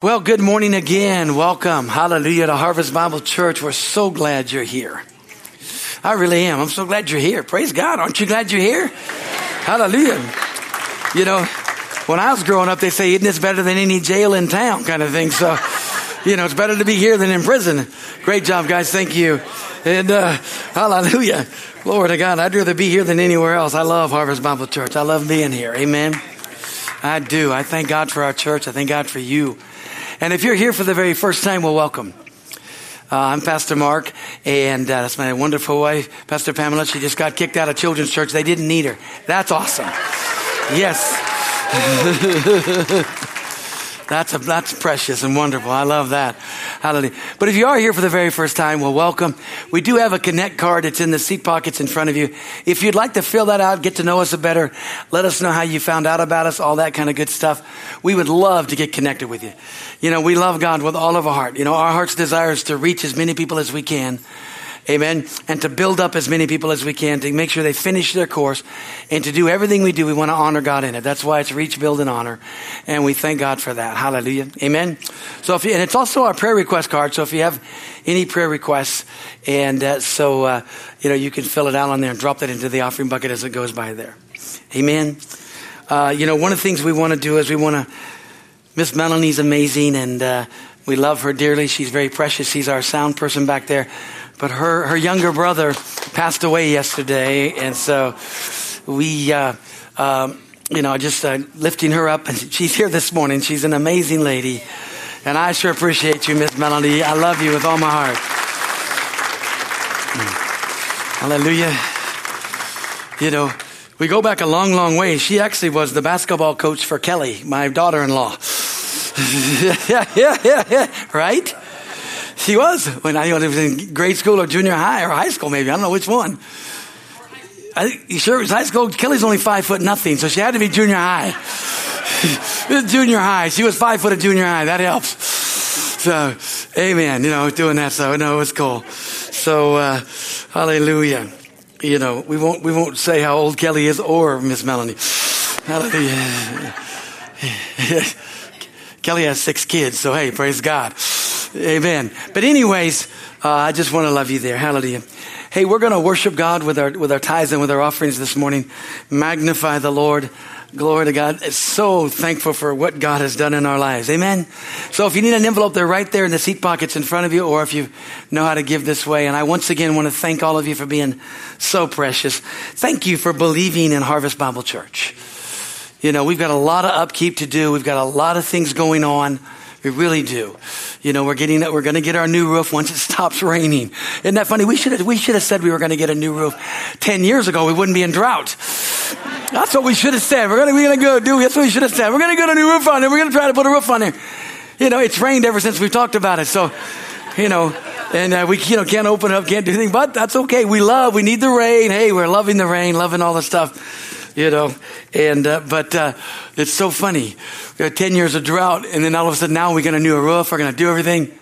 Well, good morning again. Welcome. Hallelujah to Harvest Bible Church. We're so glad you're here. I really am. I'm so glad you're here. Praise God. Aren't you glad you're here? Hallelujah. You know, when I was growing up, they say, isn't this better than any jail in town kind of thing. So, you know, it's better to be here than in prison. Great job, guys. Thank you. And, uh, hallelujah. Glory to God. I'd rather be here than anywhere else. I love Harvest Bible Church. I love being here. Amen. I do. I thank God for our church. I thank God for you. And if you're here for the very first time, well, welcome. Uh, I'm Pastor Mark, and uh, that's my wonderful wife, Pastor Pamela. She just got kicked out of children's church. They didn't need her. That's awesome. Yes. That's, a, that's precious and wonderful. I love that. Hallelujah. But if you are here for the very first time, well, welcome. We do have a connect card. It's in the seat pockets in front of you. If you'd like to fill that out, get to know us a better, let us know how you found out about us, all that kind of good stuff. We would love to get connected with you. You know, we love God with all of our heart. You know, our heart's desire is to reach as many people as we can Amen. And to build up as many people as we can to make sure they finish their course and to do everything we do. We want to honor God in it. That's why it's reach, build, and honor. And we thank God for that. Hallelujah. Amen. So if you, and it's also our prayer request card. So if you have any prayer requests and uh, so, uh, you know, you can fill it out on there and drop that into the offering bucket as it goes by there. Amen. Uh, you know, one of the things we want to do is we want to, Miss Melanie's amazing and, uh, we love her dearly. She's very precious. She's our sound person back there. But her, her younger brother passed away yesterday, and so we, uh, um, you know, just uh, lifting her up. And she's here this morning. She's an amazing lady. And I sure appreciate you, Miss Melanie. I love you with all my heart. Hallelujah. You know, we go back a long, long way. She actually was the basketball coach for Kelly, my daughter in law. yeah, yeah, yeah, yeah. Right? She was when I was in grade school or junior high or high school, maybe. I don't know which one. I, you sure it was high school? Kelly's only five foot nothing, so she had to be junior high. junior high. She was five foot at junior high. That helps. So, amen. You know, doing that. So, no, it's cool. So, uh, hallelujah. You know, we won't, we won't say how old Kelly is or Miss Melanie. Hallelujah. Kelly has six kids, so hey, praise God. Amen. But anyways, uh, I just want to love you there. Hallelujah. Hey, we're going to worship God with our, with our tithes and with our offerings this morning. Magnify the Lord. Glory to God. It's so thankful for what God has done in our lives. Amen. So if you need an envelope, they're right there in the seat pockets in front of you, or if you know how to give this way. And I once again want to thank all of you for being so precious. Thank you for believing in Harvest Bible Church. You know, we've got a lot of upkeep to do. We've got a lot of things going on. We really do. You know, we're getting we're going to get our new roof once it stops raining. Isn't that funny? We should have, we should have said we were going to get a new roof 10 years ago. We wouldn't be in drought. That's what we should have said. We're going to, we're going to go do, that's what we should have said. We're going to get a new roof on it. We're going to try to put a roof on there. You know, it's rained ever since we've talked about it. So, you know, and uh, we you know can't open up, can't do anything, but that's okay. We love, we need the rain. Hey, we're loving the rain, loving all the stuff you know. And uh, but uh, it's so funny. We had ten years of drought, and then all of a sudden now to do a roof. We're going to do everything.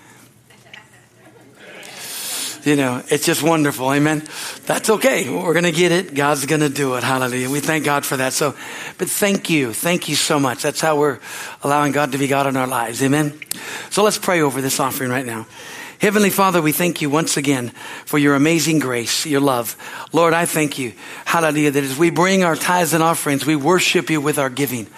You know, it's just wonderful. Amen. That's okay. We're going to get it. God's going to do it. Hallelujah. We thank God for that. So, but thank you. Thank you so much. That's how we're allowing God to be God in our lives. Amen. So let's pray over this offering right now. Heavenly Father, we thank you once again for your amazing grace, your love. Lord, I thank you, hallelujah, that as we bring our tithes and offerings, we worship you with our giving.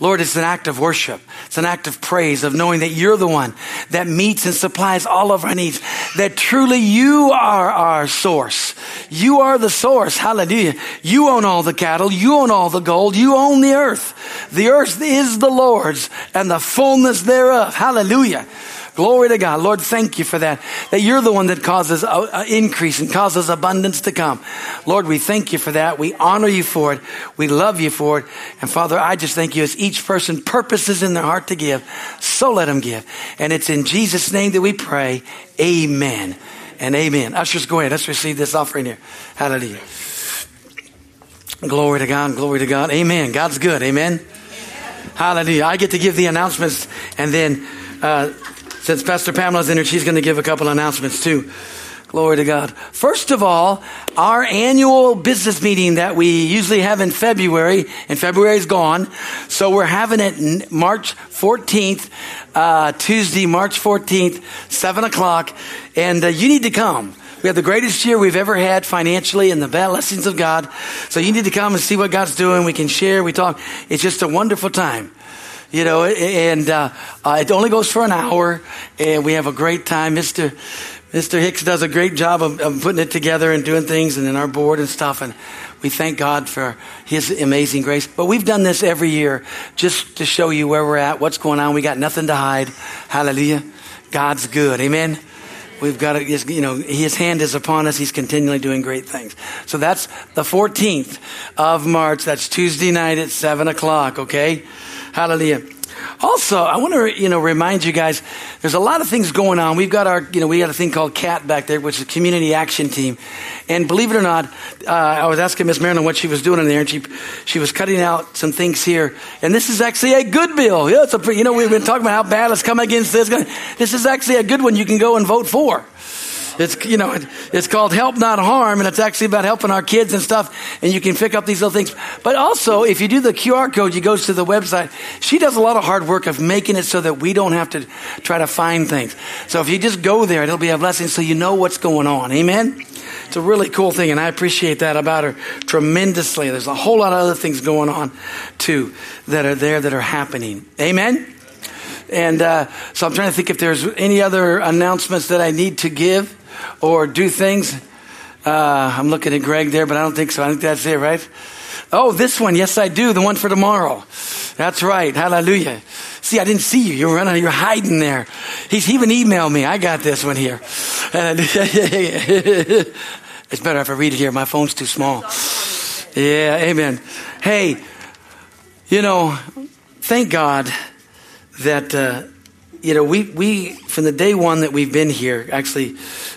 Lord, it's an act of worship. It's an act of praise, of knowing that you're the one that meets and supplies all of our needs. That truly you are our source. You are the source. Hallelujah. You own all the cattle. You own all the gold. You own the earth. The earth is the Lord's and the fullness thereof. Hallelujah. Glory to God. Lord, thank you for that. That you're the one that causes uh, increase and causes abundance to come. Lord, we thank you for that. We honor you for it. We love you for it. And Father, I just thank you as each person purposes in their heart to give, so let them give. And it's in Jesus' name that we pray. Amen and amen. Ushers, go ahead. Let's receive this offering here. Hallelujah. Glory to God. Glory to God. Amen. God's good. Amen. Hallelujah. I get to give the announcements and then, uh, since Pastor Pamela's in here, she's going to give a couple announcements too. Glory to God. First of all, our annual business meeting that we usually have in February, and February is gone. So we're having it March 14th, uh, Tuesday, March 14th, 7 o'clock. And uh, you need to come. We have the greatest year we've ever had financially and the blessings of God. So you need to come and see what God's doing. We can share, we talk. It's just a wonderful time you know, and uh, uh, it only goes for an hour, and we have a great time. Mister Mr. Hicks does a great job of, of, putting it together and doing things, and then our board and stuff. And we thank God for His amazing grace. But we've done this every year just to show you where we're at, what's going on. We got nothing to hide. Hallelujah. God's good. Amen. We've got to, you know, His hand is upon us. He's continually doing great things. So that's the 14th of March. That's Tuesday night at 7 o'clock, okay? Hallelujah. Also, I want to, you know, remind you guys, there's a lot of things going on. We've got our, you know, we got a thing called CAT back there, which is a Community Action Team. And believe it or not, uh, I was asking Miss Marilyn what she was doing in there, and she, she was cutting out some things here. And this is actually a good bill. Yeah, it's a, you know, we've been talking about how bad it's come against this. This is actually a good one you can go and vote for. It's, you know, it's called Help Not Harm, and it's actually about helping our kids and stuff, and you can pick up these little things. But also, if you do the QR code, you go to the website. She does a lot of hard work of making it so that we don't have to try to find things. So if you just go there, it'll be a blessing so you know what's going on. Amen? It's a really cool thing, and I appreciate that about her tremendously. There's a whole lot of other things going on, too, that are there that are happening. Amen? And uh, so I'm trying to think if there's any other announcements that I need to give or do things. Uh, I'm looking at Greg there, but I don't think so. I think that's it, right? Oh, this one. Yes, I do. The one for tomorrow. That's right. Hallelujah. See, I didn't see you. You're running. You're hiding there. He's even emailed me. I got this one here. it's better if I read it here. My phone's too small. Yeah. Amen. Hey, you know, thank God that uh, you know, we, we, from the day one that we've been here, actually,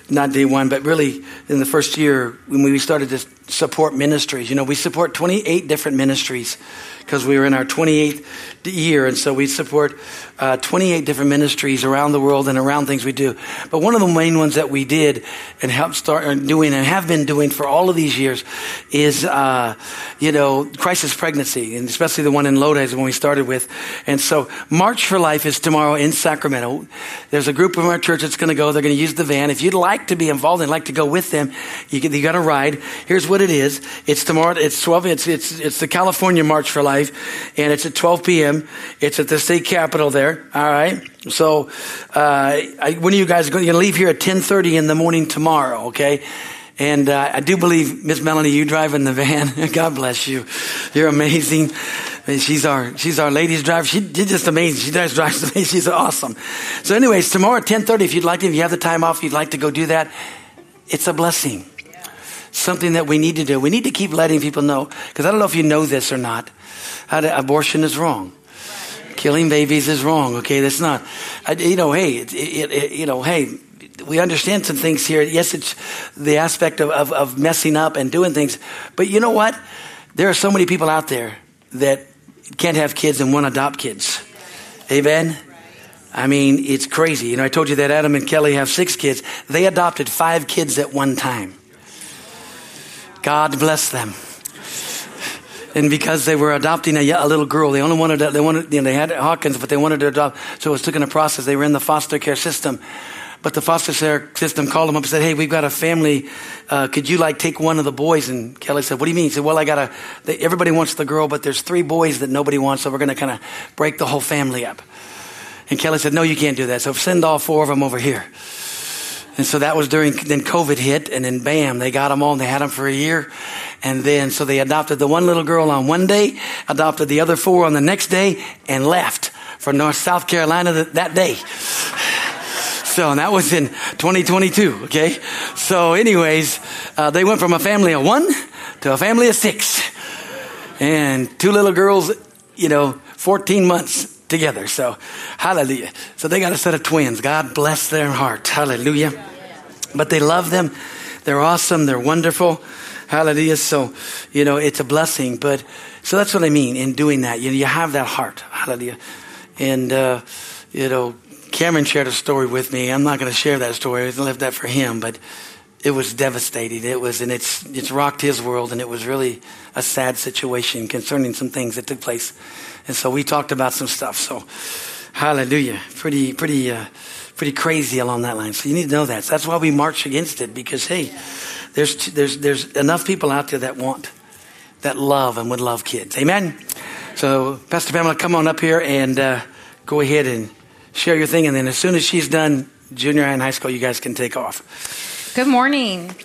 not day one, but really in the first year when we started to support ministries, you know, we support 28 different ministries because we were in our 28th year. And so we support uh, 28 different ministries around the world and around things we do. But one of the main ones that we did and helped start uh, doing and have been doing for all of these years is, uh, you know, crisis pregnancy, and especially the one in Lodi is when we started with. And so March for Life is tomorrow in Sacramento. There's a group from our church that's going to go. They're going to use the van. If you'd like to be involved and like to go with them, you, you got to ride. Here's what it is. It's tomorrow. It's 12. It's, it's, it's the California March for Life and it's at 12 p.m. It's at the state capitol there. All right. So, uh, I, when are you guys going to leave here at 10:30 in the morning tomorrow? Okay. And uh, I do believe, Miss Melanie, you drive in the van. God bless you. You're amazing. She's our she's our ladies driver. She did just amazing. She does drives amazing. She's awesome. So, anyways, tomorrow at 10:30, if you'd like to, if you have the time off, you'd like to go do that. It's a blessing. Something that we need to do. We need to keep letting people know because I don't know if you know this or not abortion is wrong. Killing babies is wrong. Okay, that's not. You know, hey, it, it, it, you know, hey, we understand some things here. Yes, it's the aspect of, of, of messing up and doing things, but you know what? There are so many people out there that can't have kids and want to adopt kids. Amen. I mean, it's crazy. You know, I told you that Adam and Kelly have six kids. They adopted five kids at one time. God bless them and because they were adopting a, a little girl, they only wanted to, they wanted you know, they had Hawkins, but they wanted to adopt. So it was taken a process. They were in the foster care system. But the foster care system called them up and said, "Hey, we've got a family. Uh, could you like take one of the boys?" And Kelly said, "What do you mean?" He said, "Well, I got a. They, everybody wants the girl, but there's three boys that nobody wants, so we're going to kind of break the whole family up." And Kelly said, "No, you can't do that. So send all four of them over here." And so that was during, then COVID hit, and then bam, they got them all, and they had them for a year. And then, so they adopted the one little girl on one day, adopted the other four on the next day, and left for North South Carolina that, that day. So, and that was in 2022, okay? So, anyways, uh, they went from a family of one to a family of six. And two little girls, you know, 14 months together. So, hallelujah. So they got a set of twins. God bless their heart. Hallelujah. But they love them. They're awesome. They're wonderful. Hallelujah. So, you know, it's a blessing. But, so that's what I mean in doing that. You, you have that heart. Hallelujah. And, uh, you know, Cameron shared a story with me. I'm not going to share that story. I left that for him. But it was devastating. It was, and it's, it's rocked his world, and it was really a sad situation concerning some things that took place. And so we talked about some stuff. So, hallelujah. Pretty, pretty, uh, pretty crazy along that line. So you need to know that. So that's why we march against it because, hey, there's, there's, there's enough people out there that want, that love and would love kids. Amen. So, Pastor Pamela, come on up here and uh, go ahead and share your thing. And then as soon as she's done junior high and high school, you guys can take off. Good morning.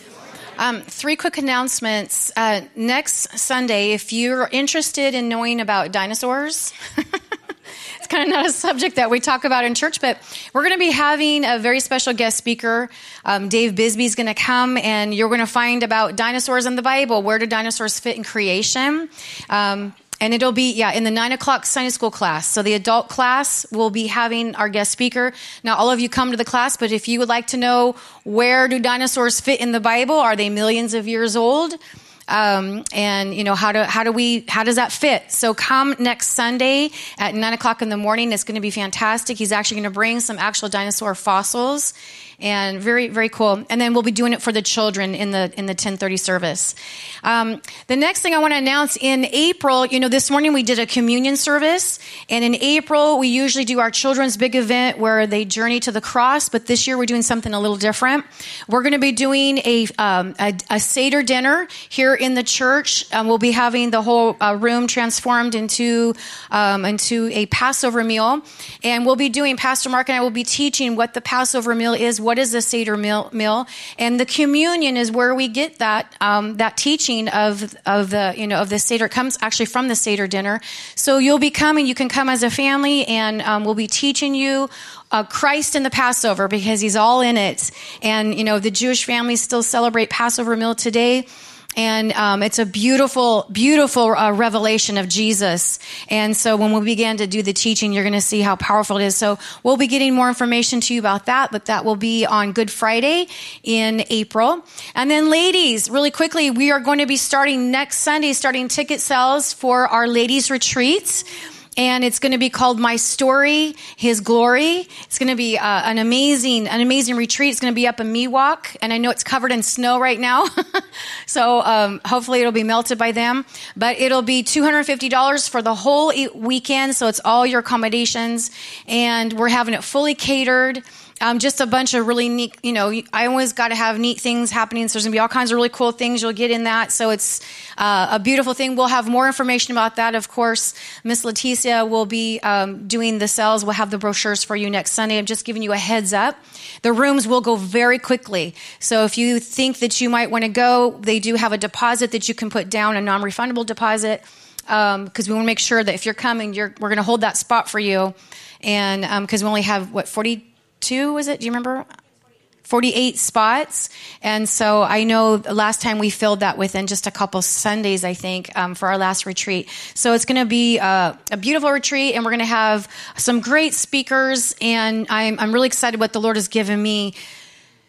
Um, three quick announcements. Uh, next Sunday, if you're interested in knowing about dinosaurs, it's kind of not a subject that we talk about in church, but we're going to be having a very special guest speaker. Um, Dave Bisbee is going to come, and you're going to find about dinosaurs in the Bible. Where do dinosaurs fit in creation? Um, and it'll be, yeah, in the nine o'clock Sunday school class. So the adult class will be having our guest speaker. Now, all of you come to the class, but if you would like to know where do dinosaurs fit in the Bible, are they millions of years old? Um, and you know how do how do we how does that fit? So come next Sunday at nine o'clock in the morning. It's going to be fantastic. He's actually going to bring some actual dinosaur fossils and very very cool. And then we'll be doing it for the children in the in the 10:30 service. Um, the next thing I want to announce in April, you know, this morning we did a communion service, and in April we usually do our children's big event where they journey to the cross. But this year we're doing something a little different. We're going to be doing a um, a, a, seder dinner here in the church. Um, we'll be having the whole uh, room transformed into um, into a Passover meal, and we'll be doing. Pastor Mark and I will be teaching what the Passover meal is. What what is the Seder meal? meal? And the communion is where we get that um, that teaching of of the you know of the Seder. It comes actually from the Seder dinner. So you'll be coming. You can come as a family, and um, we'll be teaching you uh, Christ in the Passover because He's all in it. And you know the Jewish families still celebrate Passover meal today and um, it's a beautiful, beautiful uh, revelation of Jesus. And so when we begin to do the teaching, you're going to see how powerful it is. So we'll be getting more information to you about that, but that will be on Good Friday in April. And then, ladies, really quickly, we are going to be starting next Sunday, starting ticket sales for our ladies' retreats and it's going to be called My Story, His Glory. It's going to be uh, an amazing, an amazing retreat. It's going to be up in Miwok, and I know it's covered in snow right now, so um, hopefully it'll be melted by them. But it'll be two hundred fifty dollars for the whole weekend, so it's all your accommodations, and we're having it fully catered um, just a bunch of really neat, you know, I always got to have neat things happening. So there's going to be all kinds of really cool things you'll get in that. So it's uh, a beautiful thing. We'll have more information about that. Of course, Miss Leticia will be um, doing the sales. We'll have the brochures for you next Sunday. I'm just giving you a heads up. The rooms will go very quickly. So if you think that you might want to go, they do have a deposit that you can put down, a non-refundable deposit because um, we want to make sure that if you're coming, you're, we're going to hold that spot for you. And because um, we only have, what, 40 42 was it? Do you remember? 48 spots. And so I know last time we filled that within just a couple Sundays, I think, um, for our last retreat. So it's going to be a, a, beautiful retreat, and we're going to have some great speakers. And I'm, I'm really excited what the Lord has given me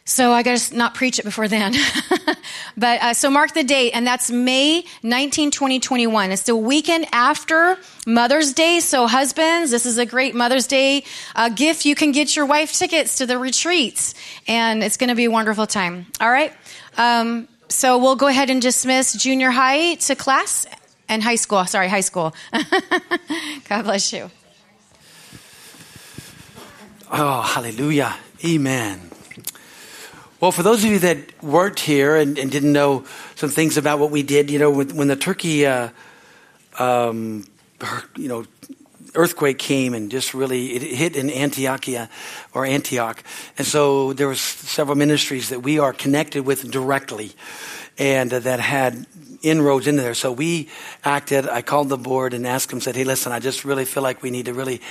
so I got to not preach it before then. but uh, so mark the date, and that's May 19, 2021. It's the weekend after Mother's Day. So husbands, this is a great Mother's Day uh, gift. You can get your wife tickets to the retreats, and it's going to be a wonderful time. All right. Um, so we'll go ahead and dismiss junior high to class and high school. Sorry, high school. God bless you. Oh, hallelujah. Amen. Well, for those of you that weren't here and, and didn't know some things about what we did, you know, when, the Turkey, uh, um, you know, earthquake came and just really it hit in Antiochia or Antioch, and so there was several ministries that we are connected with directly, and uh, that had inroads into there. So we acted. I called the board and asked them, said, "Hey, listen, I just really feel like we need to really."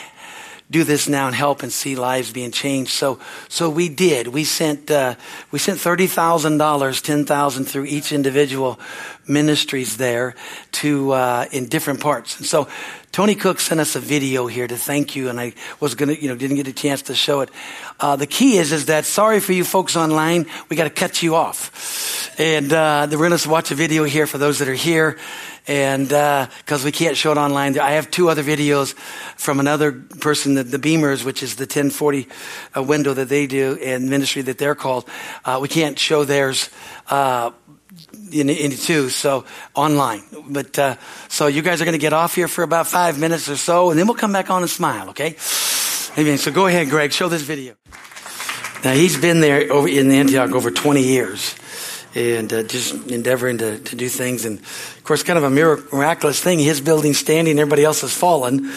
Do this now and help and see lives being changed. So, so we did. We sent, uh, we sent $30,000, 10,000 through each individual ministries there to, uh, in different parts. And so Tony Cook sent us a video here to thank you, and I was gonna, you know, didn't get a chance to show it. Uh, the key is, is that sorry for you folks online, we got to cut you off, And uh, we're to watch a video here for those that are here. And because uh, we can't show it online, I have two other videos from another person, the, the Beamers, which is the 1040 uh, window that they do and ministry that they're called. Uh, we can't show theirs uh, in, in two, so online. But uh, so you guys are going to get off here for about five minutes or so, and then we'll come back on and smile, okay? Amen. So go ahead, Greg, show this video. Now he's been there over in Antioch over 20 years and uh, just endeavoring to, to do things. And of course, kind of a miraculous thing. His building standing, everybody else has fallen.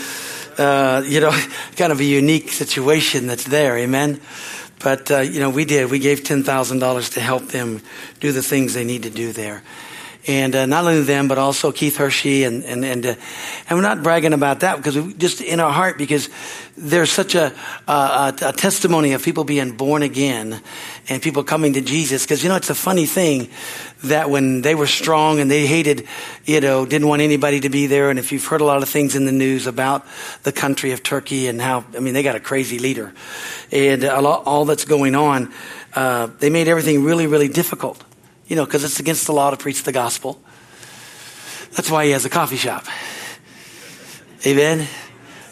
Uh, you know, kind of a unique situation that's there. Amen. But uh, you know, we did. We gave ten thousand dollars to help them do the things they need to do there and uh, not only them, but also Keith Hershey, and and and, uh, and we're not bragging about that because we just in our heart because there's such a, a, a testimony of people being born again and people coming to Jesus. Because you know it's a funny thing that when they were strong and they hated, you know, didn't want anybody to be there, and if you've heard a lot of things in the news about the country of Turkey and how I mean they got a crazy leader, and lot, all that's going on, uh, they made everything really really difficult. You know, because it's against the law to preach the gospel. That's why he has a coffee shop. Amen.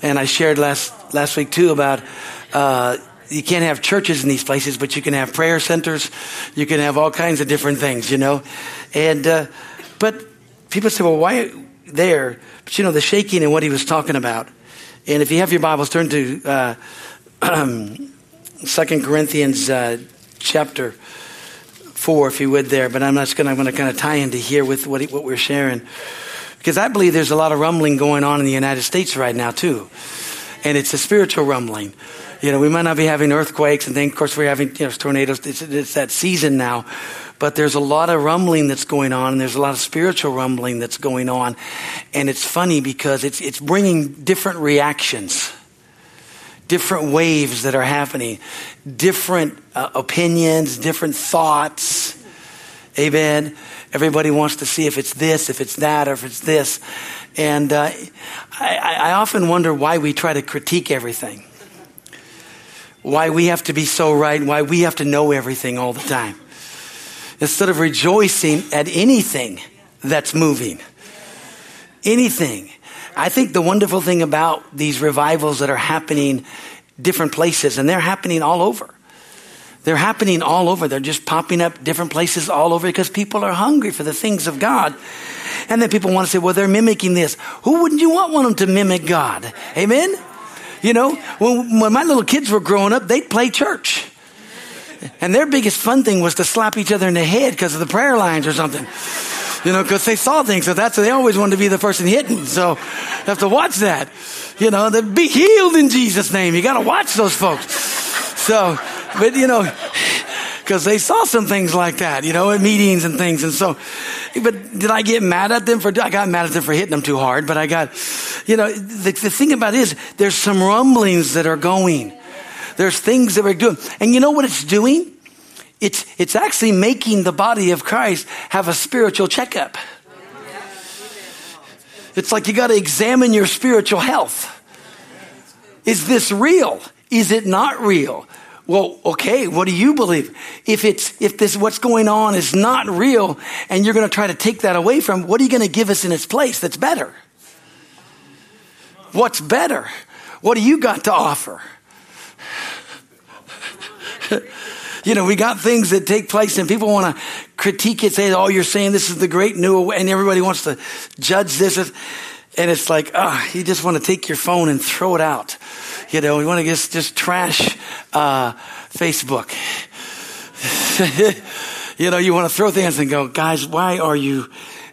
And I shared last last week too about uh, you can't have churches in these places, but you can have prayer centers. You can have all kinds of different things, you know. And uh, but people say, well, why there? But you know, the shaking and what he was talking about. And if you have your Bibles, turn to uh, Second Corinthians uh, chapter four, if you would, there. But I'm just going to, kind of tie into here with what, what we're sharing. Because I believe there's a lot of rumbling going on in the United States right now, too. And it's a spiritual rumbling. You know, we might not be having earthquakes and then, of course, we're having, you know, tornadoes. It's, it's that season now. But there's a lot of rumbling that's going on and there's a lot of spiritual rumbling that's going on. And it's funny because it's, it's bringing different reactions different waves that are happening, different uh, opinions, different thoughts. Amen. Everybody wants to see if it's this, if it's that, or if it's this. And uh, I, I often wonder why we try to critique everything. Why we have to be so right, why we have to know everything all the time. Instead of rejoicing at anything that's moving. Anything. I think the wonderful thing about these revivals that are happening different places, and they're happening all over. They're happening all over. They're just popping up different places all over because people are hungry for the things of God. And then people want to say, well, they're mimicking this. Who wouldn't you want them to mimic God? Amen? You know, when, when my little kids were growing up, they'd play church. And their biggest fun thing was to slap each other in the head because of the prayer lines or something you know, because they saw things. So that's they always wanted to be the person hitting. So you have to watch that. You know, be healed in Jesus' name. You got to watch those folks. So, but you know, because they saw some things like that, you know, at meetings and things. And so, but did I get mad at them for? I got mad at them for hitting them too hard. But I got, you know, the, the thing about it is there's some rumblings that are going. There's things that we're doing, and you know what it's doing? It's, it's actually making the body of Christ have a spiritual checkup. It's like you got to examine your spiritual health. Is this real? Is it not real? Well, okay, what do you believe? If it's, if this, what's going on is not real and you're going to try to take that away from, what are you going to give us in its place that's better? What's better? What do you got to offer? You know, we got things that take place and people want to critique it, say, oh, you're saying this is the great new, and everybody wants to judge this. And it's like, ah, oh, you just want to take your phone and throw it out. You know, you want to just, just trash, uh, Facebook. you know, you want to throw things and go, guys, why are you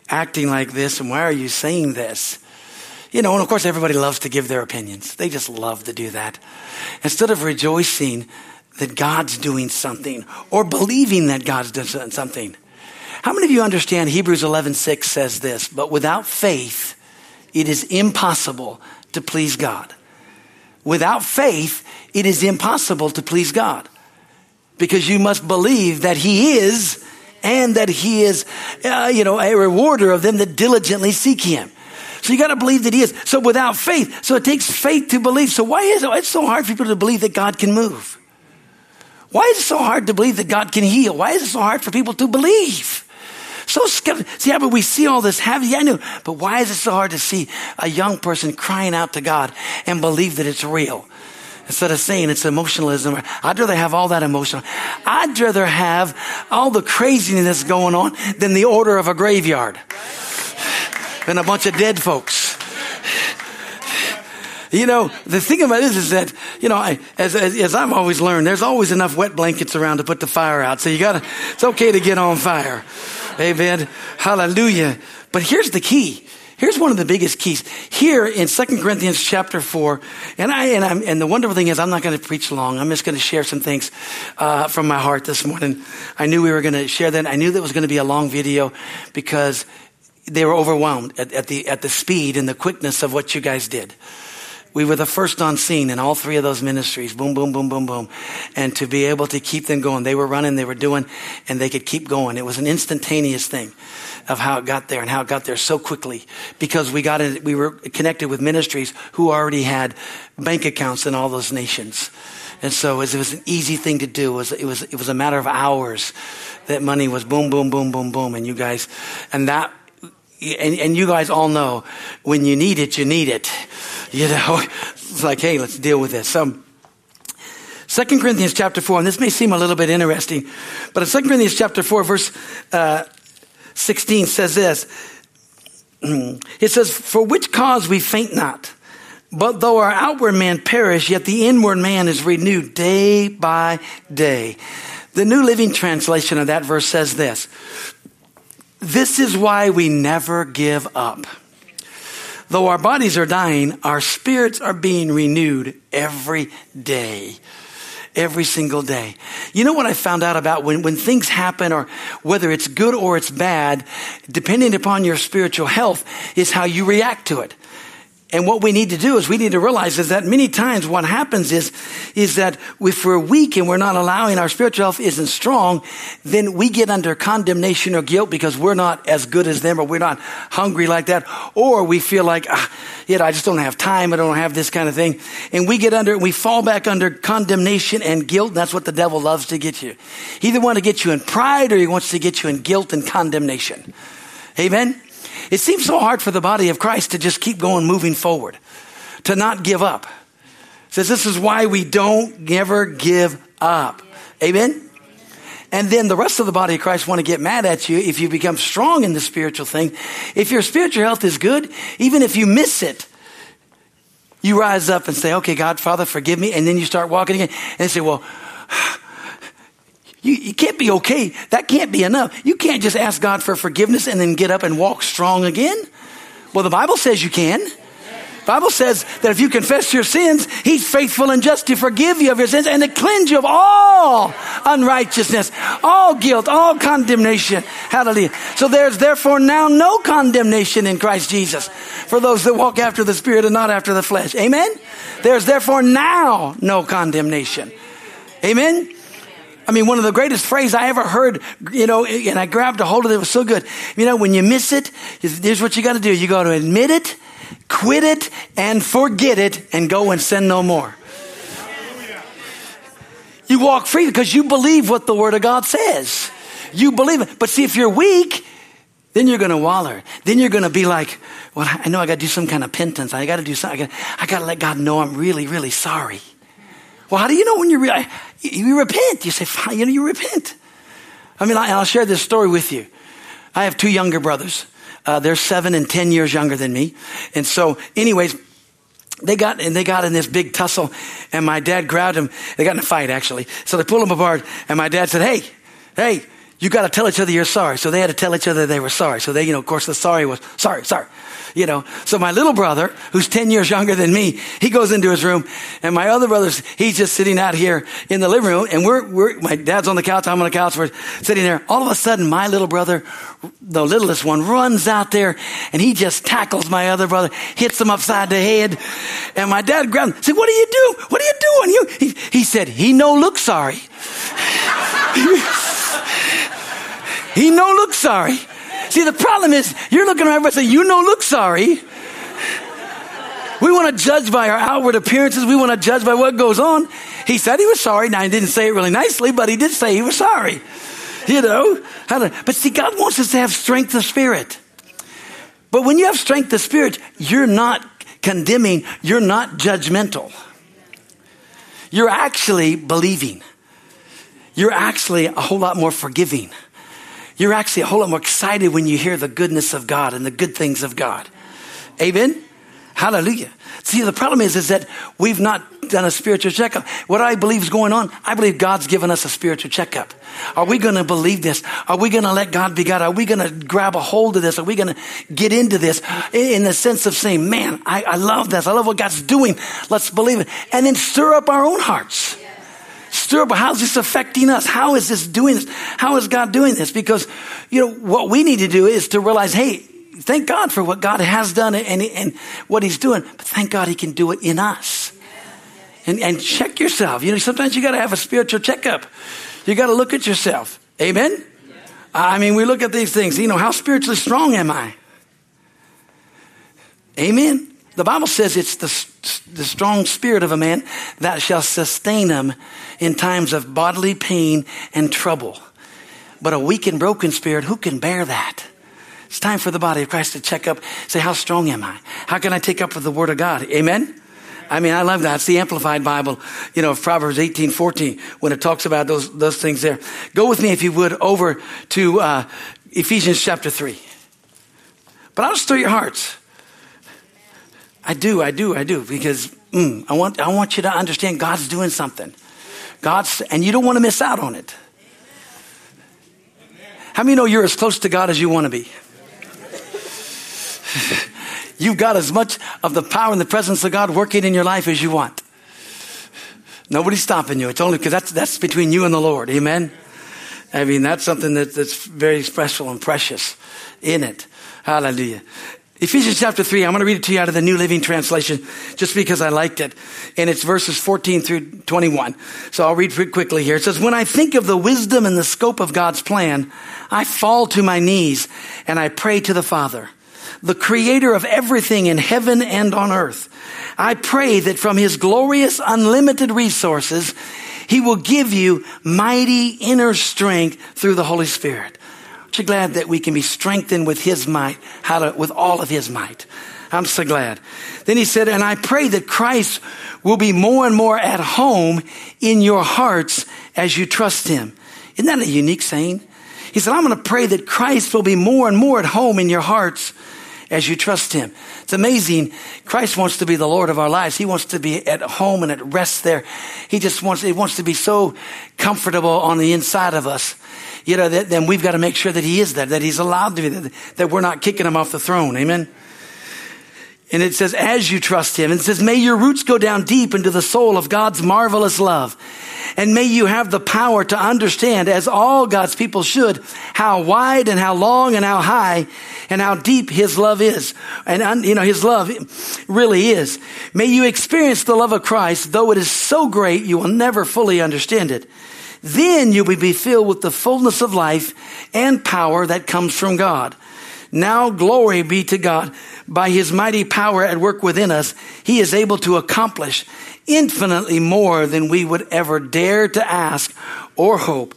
acting like this and why are you saying this? You know, and of course everybody loves to give their opinions. They just love to do that. Instead of rejoicing that God's doing something or believing that God's doing something. How many of you understand Hebrews 11:6 says this, but without faith it is impossible to please God. Without faith it is impossible to please God. Because you must believe that he is and that he is uh, you know a rewarder of them that diligently seek him. So you got to believe that he is. So without faith, so it takes faith to believe. So why is it it's so hard for people to believe that God can move? Why is it so hard to believe that God can heal? Why is it so hard for people to believe? So skeptical. See, yeah, but we see all this heavy. Yeah, I know. But why is it so hard to see a young person crying out to God and believe that it's real? Instead of saying it's emotionalism, I'd rather have all that emotion. I'd rather have all the craziness going on than the order of a graveyard and a bunch of dead folks. You know, the thing about this is that, you know, I, as, as, as, I've always learned, there's always enough wet blankets around to put the fire out. So you gotta, it's okay to get on fire. Amen. Hallelujah. But here's the key. Here's one of the biggest keys. Here in 2 Corinthians chapter 4, and I, and, I'm, and the wonderful thing is I'm not going to preach long. I'm just going to share some things, uh, from my heart this morning. I knew we were going to share that. I knew that was going to be a long video because they were overwhelmed at, at the, at the speed and the quickness of what you guys did. We were the first on scene in all three of those ministries. Boom, boom, boom, boom, boom. And to be able to keep them going. They were running, they were doing, and they could keep going. It was an instantaneous thing of how it got there and how it got there so quickly because we got in, we were connected with ministries who already had bank accounts in all those nations. And so it was, it was an easy thing to do. It was, it was, it was a matter of hours that money was boom, boom, boom, boom, boom. And you guys, and that, and, and you guys all know when you need it, you need it. You know, it's like, hey, let's deal with this. So, 2 Corinthians chapter 4, and this may seem a little bit interesting, but in 2 Corinthians chapter 4, verse uh, 16 says this. It says, For which cause we faint not, but though our outward man perish, yet the inward man is renewed day by day. The New Living Translation of that verse says this. This is why we never give up. Though our bodies are dying, our spirits are being renewed every day every single day. You know what I found out about when, when things happen or whether it's good or it's bad, depending upon your spiritual health, is how you react to it. And what we need to do is we need to realize is that many times what happens is, is that if we're weak and we're not allowing our spiritual health isn't strong, then we get under condemnation or guilt because we're not as good as them or we're not hungry like that. Or we feel like, ah, yeah, I just don't have time. I don't have this kind of thing. And we get under, we fall back under condemnation and guilt. And That's what the devil loves to get you. He either wants to get you in pride or he wants to get you in guilt and condemnation. Amen. It seems so hard for the body of Christ to just keep going, moving forward, to not give up. It says this is why we don't ever give up. Amen. And then the rest of the body of Christ want to get mad at you if you become strong in the spiritual thing. If your spiritual health is good, even if you miss it, you rise up and say, okay, God, Father, forgive me. And then you start walking again and say, well, you, you can't be okay. That can't be enough. You can't just ask God for forgiveness and then get up and walk strong again. Well, the Bible says you can. The Bible says that if you confess your sins, He's faithful and just to forgive you of your sins and to cleanse you of all unrighteousness, all guilt, all condemnation. Hallelujah. So there's therefore now no condemnation in Christ Jesus for those that walk after the Spirit and not after the flesh. Amen? There's therefore now no condemnation. Amen? I mean, one of the greatest phrases I ever heard, you know, and I grabbed a hold of it. It was so good. You know, when you miss it, here's what you got to do. You got to admit it, quit it, and forget it, and go and sin no more. You walk free because you believe what the Word of God says. You believe it. But see, if you're weak, then you're going to waller. Then you're going to be like, well, I know I got to do some kind of penance. I got to do something. I got to let God know I'm really, really sorry. Well, how do you know when you're, re- you repent? You say, you know, you repent. I mean, I, will share this story with you. I have two younger brothers. Uh, they're seven and ten years younger than me. And so, anyways, they got and they got in this big tussle, and my dad grabbed them. They got in a fight actually. So they pulled them apart, and my dad said, "Hey, hey, you got to tell each other you're sorry." So they had to tell each other they were sorry. So they, you know, of course, the sorry was sorry, sorry you know. So my little brother, who's 10 years younger than me, he goes into his room and my other brother's, he's just sitting out here in the living room and we're, we're, my dad's on the couch, I'm on the couch, we're sitting there. All of a sudden, my little brother, the littlest one, runs out there and he just tackles my other brother, hits him upside the head. And my dad grabs him, said, what are you doing? What are you doing? You, he, he said, he no look sorry. he no look sorry. See, the problem is you're looking around and say, you don't look sorry. We want to judge by our outward appearances. We want to judge by what goes on. He said he was sorry. Now, he didn't say it really nicely, but he did say he was sorry. you know, but see, God wants us to have strength of spirit. But when you have strength of spirit, you're not condemning, you're not judgmental. You're actually believing. You're actually a whole lot more forgiving. You're actually a whole lot more excited when you hear the goodness of God and the good things of God. Amen? Hallelujah. See, the problem is, is that we've not done a spiritual checkup. What I believe is going on, I believe God's given us a spiritual checkup. Are we going to believe this? Are we going to let God be God? Are we going to grab a hold of this? Are we going to get into this in the sense of saying, man, I, I love this. I love what God's doing. Let's believe it. And then stir up our own hearts. Stir up, how's this affecting us? How is this doing this? How is God doing this? Because, you know, what we need to do is to realize, hey, thank God for what God has done and, and what He's doing, but thank God He can do it in us. And, and check yourself. You know, sometimes you got to have a spiritual checkup. You got to look at yourself. Amen? I mean, we look at these things. You know, how spiritually strong am I? Amen. The Bible says it's the, the strong spirit of a man that shall sustain him in times of bodily pain and trouble. But a weak and broken spirit, who can bear that? It's time for the body of Christ to check up, say, how strong am I? How can I take up with the word of God? Amen? I mean, I love that. It's the Amplified Bible, you know, Proverbs 18, 14, when it talks about those, those things there. Go with me, if you would, over to uh, Ephesians chapter 3. But I'll stir your hearts. I do, I do, I do, because mm, I, want, I want you to understand God's doing something. God's, and you don't want to miss out on it. How many know you're as close to God as you want to be? You've got as much of the power and the presence of God working in your life as you want. Nobody's stopping you. It's only because that's, that's between you and the Lord. Amen. I mean, that's something that, that's very special and precious in it. Hallelujah. Ephesians chapter 3, I'm going to read it to you out of the New Living Translation just because I liked it. And it's verses 14 through 21. So I'll read quickly here. It says, When I think of the wisdom and the scope of God's plan, I fall to my knees and I pray to the Father the creator of everything in heaven and on earth. I pray that from his glorious unlimited resources, he will give you mighty inner strength through the Holy Spirit. You glad that we can be strengthened with his might, how to, with all of his might? I'm so glad. Then he said, and I pray that Christ will be more and more at home in your hearts as you trust him. Isn't that a unique saying? He said, I'm going to pray that Christ will be more and more at home in your hearts as you trust Him. It's amazing. Christ wants to be the Lord of our lives. He wants to be at home and at rest there. He just wants, He wants to be so comfortable on the inside of us. You know, that, then we've got to make sure that He is there, that He's allowed to be there, that we're not kicking Him off the throne. Amen. And it says, as you trust him, and it says, may your roots go down deep into the soul of God's marvelous love. And may you have the power to understand, as all God's people should, how wide and how long and how high and how deep his love is. And, you know, his love really is. May you experience the love of Christ, though it is so great, you will never fully understand it. Then you will be filled with the fullness of life and power that comes from God. Now glory be to God. By his mighty power at work within us, he is able to accomplish infinitely more than we would ever dare to ask or hope.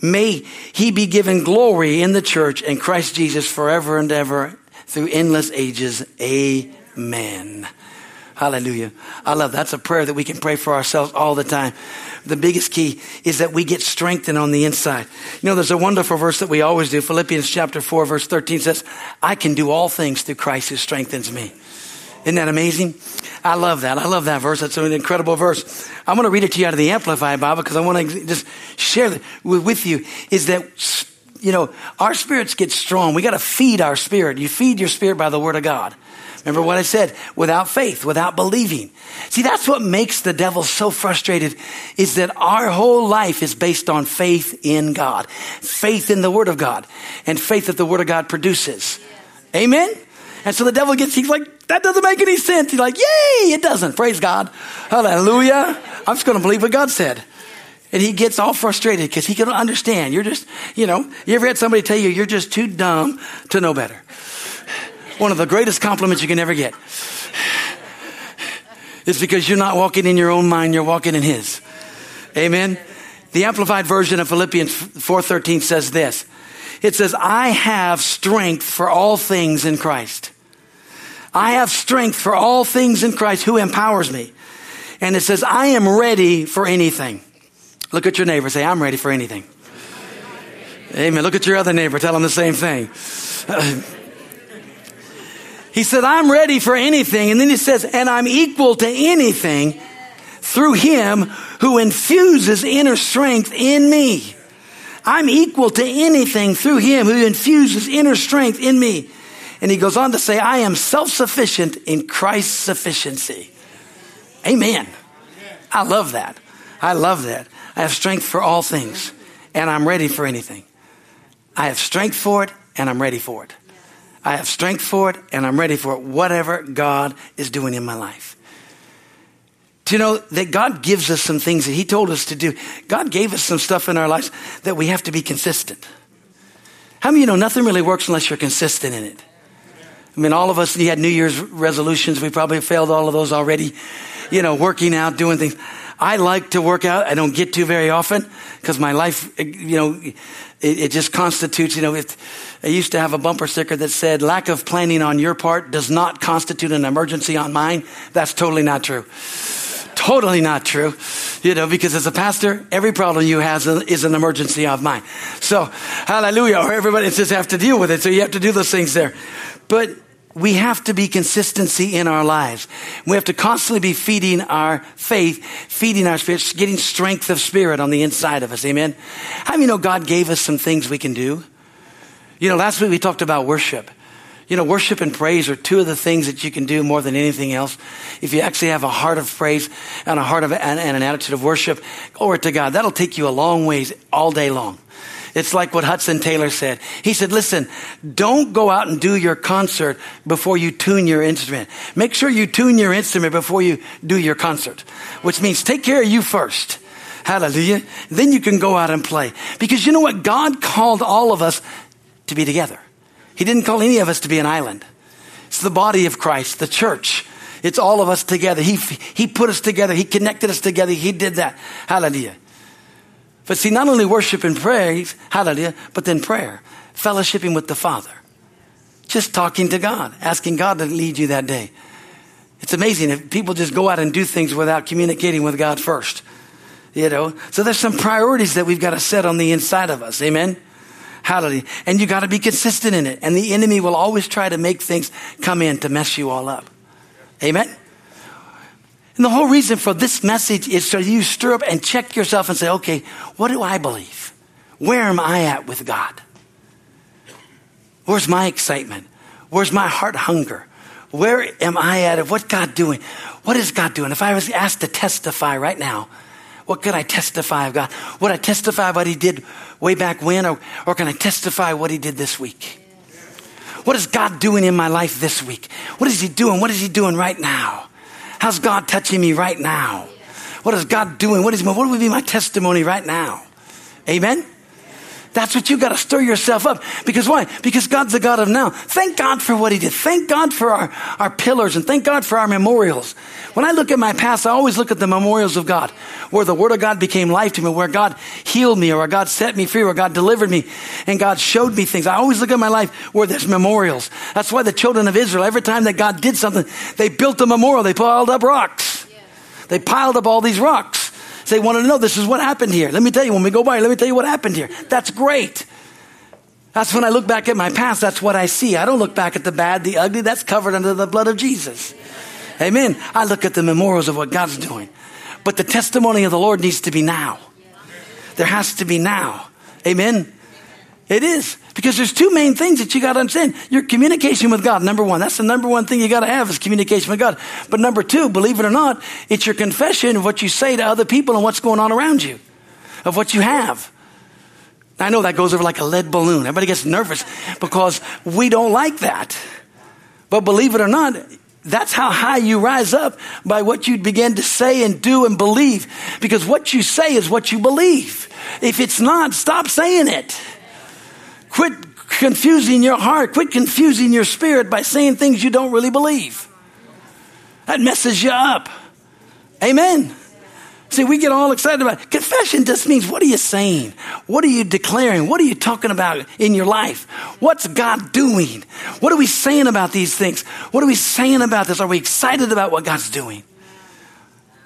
May he be given glory in the church and Christ Jesus forever and ever through endless ages. Amen. Hallelujah. I love that. that's a prayer that we can pray for ourselves all the time. The biggest key is that we get strengthened on the inside. You know, there's a wonderful verse that we always do. Philippians chapter 4 verse 13 says, I can do all things through Christ who strengthens me. Isn't that amazing? I love that. I love that verse. That's an incredible verse. I'm going to read it to you out of the Amplified Bible because I want to just share with you is that you know, our spirits get strong. We got to feed our spirit. You feed your spirit by the word of God. Remember what I said? Without faith, without believing. See, that's what makes the devil so frustrated is that our whole life is based on faith in God, faith in the Word of God, and faith that the Word of God produces. Amen? And so the devil gets, he's like, that doesn't make any sense. He's like, yay, it doesn't. Praise God. Hallelujah. I'm just going to believe what God said. And he gets all frustrated because he can understand. You're just, you know, you ever had somebody tell you you're just too dumb to know better? One of the greatest compliments you can ever get. It's because you're not walking in your own mind, you're walking in His. Amen. The amplified version of Philippians 4:13 says this. It says, "I have strength for all things in Christ." I have strength for all things in Christ who empowers me. And it says, I am ready for anything. Look at your neighbor, say, I'm ready for anything. Amen. Look at your other neighbor, tell him the same thing. He said, I'm ready for anything. And then he says, and I'm equal to anything through him who infuses inner strength in me. I'm equal to anything through him who infuses inner strength in me. And he goes on to say, I am self sufficient in Christ's sufficiency. Amen. I love that. I love that. I have strength for all things and I'm ready for anything. I have strength for it and I'm ready for it. I have strength for it and I'm ready for it, whatever God is doing in my life. Do you know that God gives us some things that He told us to do? God gave us some stuff in our lives that we have to be consistent. How many of you know nothing really works unless you're consistent in it? I mean, all of us, you had New Year's resolutions. We probably failed all of those already. You know, working out, doing things. I like to work out. I don't get to very often because my life, you know, it, it, just constitutes, you know, if I used to have a bumper sticker that said, lack of planning on your part does not constitute an emergency on mine. That's totally not true. Totally not true. You know, because as a pastor, every problem you have is an emergency of mine. So, hallelujah. Or everybody just have to deal with it. So you have to do those things there. But we have to be consistency in our lives. We have to constantly be feeding our faith, feeding our spirit, getting strength of spirit on the inside of us. Amen. How many know God gave us some things we can do? You know, last week we talked about worship. You know, worship and praise are two of the things that you can do more than anything else. If you actually have a heart of praise and a heart of and, and an attitude of worship, glory to God. That'll take you a long ways all day long. It's like what Hudson Taylor said. He said, listen, don't go out and do your concert before you tune your instrument. Make sure you tune your instrument before you do your concert, which means take care of you first. Hallelujah. Then you can go out and play. Because you know what? God called all of us to be together. He didn't call any of us to be an island. It's the body of Christ, the church. It's all of us together. He, he put us together. He connected us together. He did that. Hallelujah. But see, not only worship and praise, hallelujah, but then prayer, fellowshipping with the Father. Just talking to God, asking God to lead you that day. It's amazing if people just go out and do things without communicating with God first. You know, so there's some priorities that we've got to set on the inside of us. Amen. Hallelujah. And you got to be consistent in it. And the enemy will always try to make things come in to mess you all up. Amen. And the whole reason for this message is so you stir up and check yourself and say, okay, what do I believe? Where am I at with God? Where's my excitement? Where's my heart hunger? Where am I at? What God doing? What is God doing? If I was asked to testify right now, what could I testify of God? Would I testify what He did way back when, or, or can I testify what He did this week? What is God doing in my life this week? What is He doing? What is He doing right now? How's God touching me right now? What is God doing? What is what would be my testimony right now? Amen. That's what you got to stir yourself up. Because why? Because God's the God of now. Thank God for what He did. Thank God for our, our pillars and thank God for our memorials. When I look at my past, I always look at the memorials of God, where the Word of God became life to me, where God healed me, or where God set me free, where God delivered me, and God showed me things. I always look at my life where there's memorials. That's why the children of Israel, every time that God did something, they built a memorial. They piled up rocks. They piled up all these rocks. They wanted to know this is what happened here. Let me tell you, when we go by, let me tell you what happened here. That's great. That's when I look back at my past, that's what I see. I don't look back at the bad, the ugly, that's covered under the blood of Jesus. Amen. I look at the memorials of what God's doing. But the testimony of the Lord needs to be now. There has to be now. Amen. It is. Because there's two main things that you got to understand. Your communication with God, number one. That's the number one thing you got to have is communication with God. But number two, believe it or not, it's your confession of what you say to other people and what's going on around you, of what you have. I know that goes over like a lead balloon. Everybody gets nervous because we don't like that. But believe it or not, that's how high you rise up by what you begin to say and do and believe. Because what you say is what you believe. If it's not, stop saying it. Quit confusing your heart. Quit confusing your spirit by saying things you don't really believe. That messes you up. Amen. See, we get all excited about it. confession. Just means what are you saying? What are you declaring? What are you talking about in your life? What's God doing? What are we saying about these things? What are we saying about this? Are we excited about what God's doing?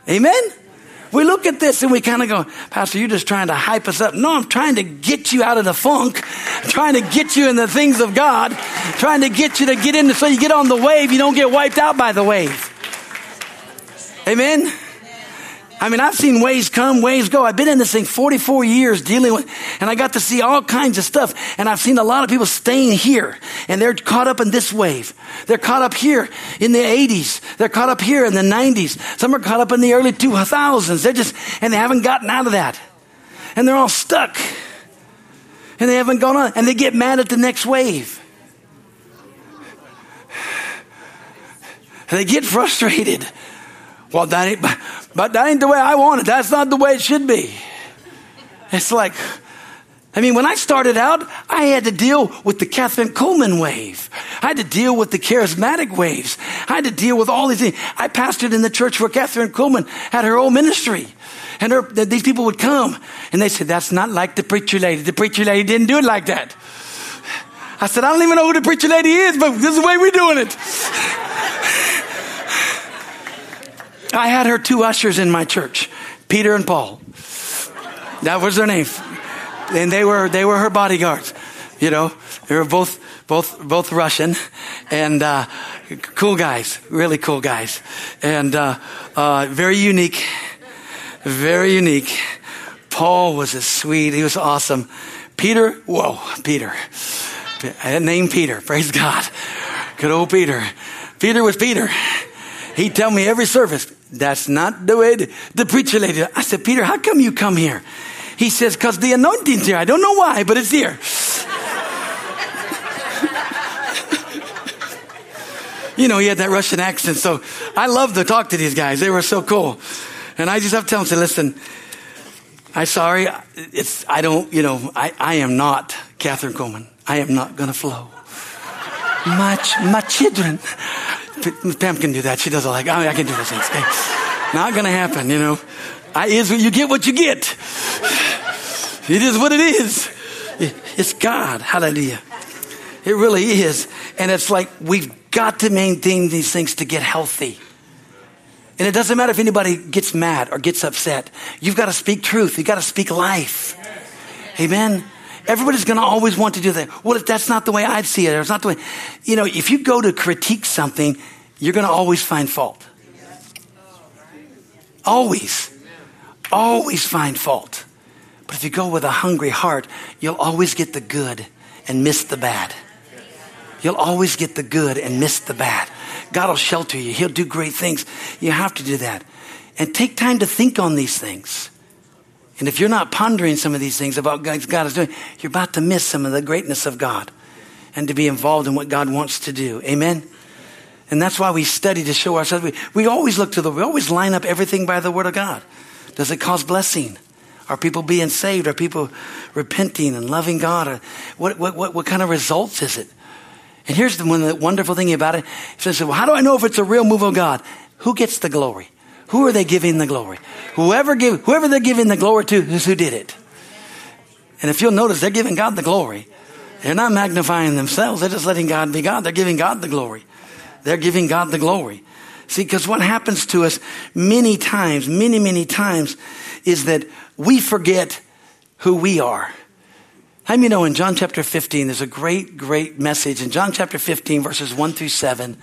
Amen. We look at this and we kind of go, Pastor, you're just trying to hype us up. No, I'm trying to get you out of the funk, trying to get you in the things of God, trying to get you to get in so you get on the wave, you don't get wiped out by the wave. Amen. I mean, I've seen waves come, waves go. I've been in this thing 44 years dealing with, and I got to see all kinds of stuff. And I've seen a lot of people staying here, and they're caught up in this wave. They're caught up here in the 80s. They're caught up here in the 90s. Some are caught up in the early 2000s. They're just, and they haven't gotten out of that. And they're all stuck. And they haven't gone on, and they get mad at the next wave. They get frustrated. Well, that ain't, but that ain't the way I want it. That's not the way it should be. It's like, I mean, when I started out, I had to deal with the Kathryn Kuhlman wave. I had to deal with the charismatic waves. I had to deal with all these things. I pastored in the church where Kathryn Kuhlman had her own ministry. And her, these people would come and they said, that's not like the preacher lady. The preacher lady didn't do it like that. I said, I don't even know who the preacher lady is, but this is the way we're doing it. I had her two ushers in my church, Peter and Paul. That was their name. And they were, they were her bodyguards. You know, they were both, both, both Russian and, uh, cool guys, really cool guys. And, uh, uh, very unique, very unique. Paul was a sweet, he was awesome. Peter, whoa, Peter. Name Peter, praise God. Good old Peter. Peter was Peter. He'd tell me every service, that's not the way the, the preacher lady. I said, Peter, how come you come here? He says, because the anointing's here. I don't know why, but it's here. you know, he had that Russian accent. So I love to talk to these guys. They were so cool. And I just have to tell them, say, listen, I'm sorry. It's, I don't, you know, I, I am not Kathryn Kuhlman. I am not going to flow. My, my children Pam can do that. She does it like, oh, I can do those things. Not to happen, you know. I is you get what you get. It is what it is. It's God. Hallelujah. It really is. And it's like we've got to maintain these things to get healthy. And it doesn't matter if anybody gets mad or gets upset. You've got to speak truth. You've got to speak life. Amen. Everybody's going to always want to do that. Well, if that's not the way I see it, or it's not the way, you know, if you go to critique something, you're going to always find fault. Always. Always find fault. But if you go with a hungry heart, you'll always get the good and miss the bad. You'll always get the good and miss the bad. God will shelter you. He'll do great things. You have to do that. And take time to think on these things. And if you're not pondering some of these things about what God is doing, you're about to miss some of the greatness of God and to be involved in what God wants to do. Amen? And that's why we study to show ourselves. We, we always look to the, we always line up everything by the Word of God. Does it cause blessing? Are people being saved? Are people repenting and loving God? What, what, what, what kind of results is it? And here's the, one, the wonderful thing about it. It says, well, how do I know if it's a real move of God? Who gets the glory? Who are they giving the glory? Whoever give, whoever they're giving the glory to is who did it. And if you'll notice, they're giving God the glory. They're not magnifying themselves. They're just letting God be God. They're giving God the glory. They're giving God the glory. See, because what happens to us many times, many, many times, is that we forget who we are. How many know in John chapter 15, there's a great, great message in John chapter 15, verses 1 through 7.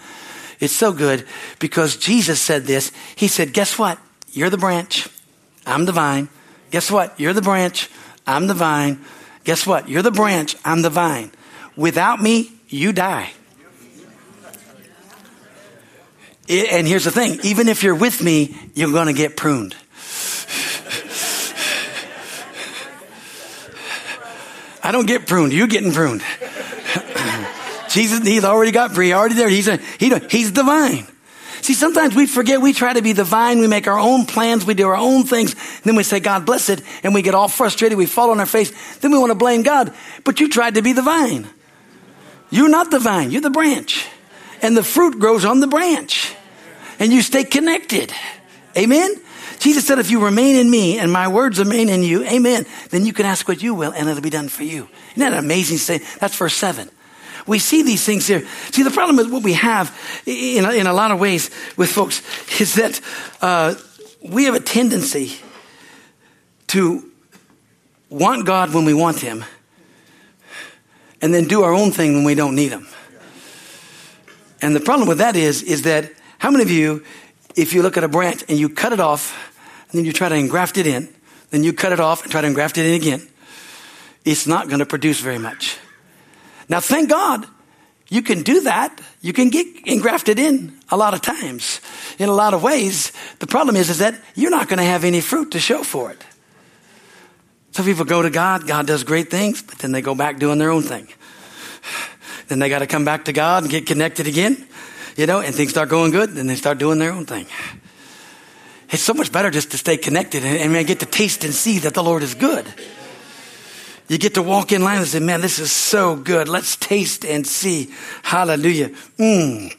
It's so good because Jesus said this. He said, Guess what? You're the branch. I'm the vine. Guess what? You're the branch. I'm the vine. Guess what? You're the branch. I'm the vine. Without me, you die. And here's the thing even if you're with me, you're going to get pruned. I don't get pruned. You're getting pruned. Jesus, he's already got free, already there. He's a, he, he's divine. See, sometimes we forget we try to be the vine. We make our own plans. We do our own things. Then we say, God bless it. And we get all frustrated. We fall on our face. Then we want to blame God. But you tried to be the vine. You're not the vine. You're the branch. And the fruit grows on the branch. And you stay connected. Amen? Jesus said, if you remain in me and my words remain in you, amen, then you can ask what you will and it'll be done for you. Isn't that an amazing thing? That's verse seven. We see these things here. See, the problem with what we have in a, in a lot of ways with folks is that uh, we have a tendency to want God when we want Him and then do our own thing when we don't need Him. And the problem with that is, is that how many of you, if you look at a branch and you cut it off and then you try to engraft it in, then you cut it off and try to engraft it in again, it's not going to produce very much. Now, thank God you can do that. You can get engrafted in a lot of times in a lot of ways. The problem is, is that you're not going to have any fruit to show for it. Some people go to God, God does great things, but then they go back doing their own thing. Then they got to come back to God and get connected again, you know, and things start going good, then they start doing their own thing. It's so much better just to stay connected and, and get to taste and see that the Lord is good. You get to walk in line and say, man, this is so good. Let's taste and see. Hallelujah. Mm.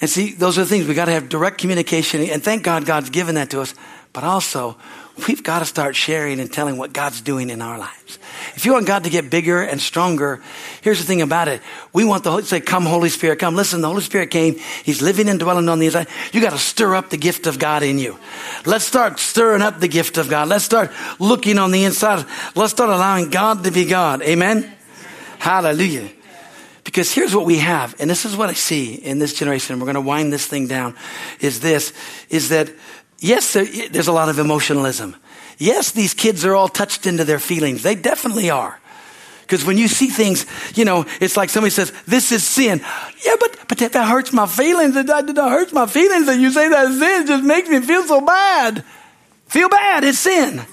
And see, those are the things we got to have direct communication. And thank God God's given that to us. But also, we've got to start sharing and telling what God's doing in our lives. If you want God to get bigger and stronger, here's the thing about it. We want the Holy, say, come Holy Spirit, come. Listen, the Holy Spirit came. He's living and dwelling on the inside. You got to stir up the gift of God in you. Let's start stirring up the gift of God. Let's start looking on the inside. Let's start allowing God to be God. Amen. Hallelujah. Because here's what we have, and this is what I see in this generation. We're going to wind this thing down. Is this, is that, yes, there's a lot of emotionalism. Yes, these kids are all touched into their feelings. They definitely are. Because when you see things, you know, it's like somebody says, this is sin. Yeah, but, but that, that hurts my feelings. That, that, that hurts my feelings that you say that sin. Just makes me feel so bad. Feel bad. It's sin.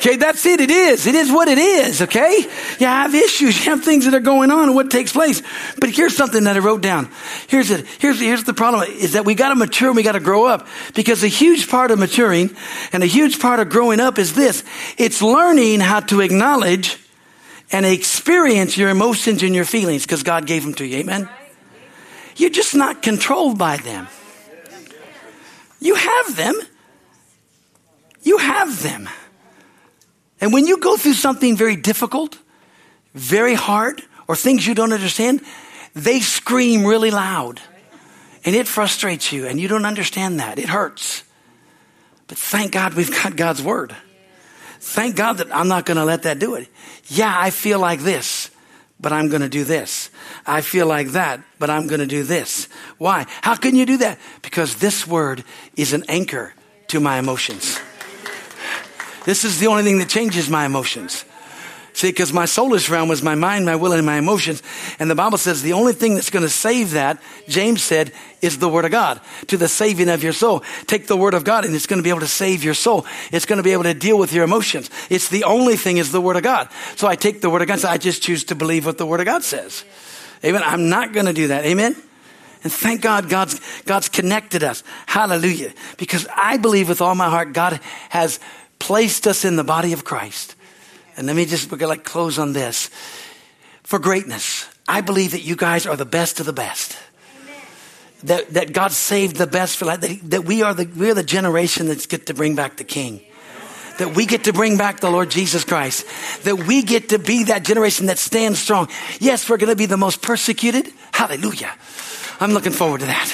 Okay, that's it. It is. It is what it is. Okay? You have issues. You have things that are going on and what takes place. But here's something that I wrote down. Here's it. Here's, here's the problem is that we got to mature and we got to grow up because a huge part of maturing and a huge part of growing up is this. It's learning how to acknowledge and experience your emotions and your feelings because God gave them to you. Amen? You're just not controlled by them. You have them. You have them. And when you go through something very difficult, very hard, or things you don't understand, they scream really loud. And it frustrates you, and you don't understand that. It hurts. But thank God we've got God's word. Thank God that I'm not going to let that do it. Yeah, I feel like this, but I'm going to do this. I feel like that, but I'm going to do this. Why? How can you do that? Because this word is an anchor to my emotions. This is the only thing that changes my emotions. See, because my soulish realm is my mind, my will, and my emotions. And the Bible says the only thing that's going to save that, James said, is the Word of God to the saving of your soul. Take the Word of God and it's going to be able to save your soul. It's going to be able to deal with your emotions. It's the only thing is the Word of God. So I take the Word of God. So I just choose to believe what the Word of God says. Amen. I'm not going to do that. Amen. And thank God God's, God's connected us. Hallelujah. Because I believe with all my heart God has placed us in the body of Christ. And let me just, we're going to close on this. For greatness, I believe that you guys are the best of the best. That, that God saved the best for life. That, that we are the, we're the generation that's get to bring back the King that we get to bring back the Lord Jesus Christ, that we get to be that generation that stands strong. Yes, we're going to be the most persecuted. Hallelujah. I'm looking forward to that.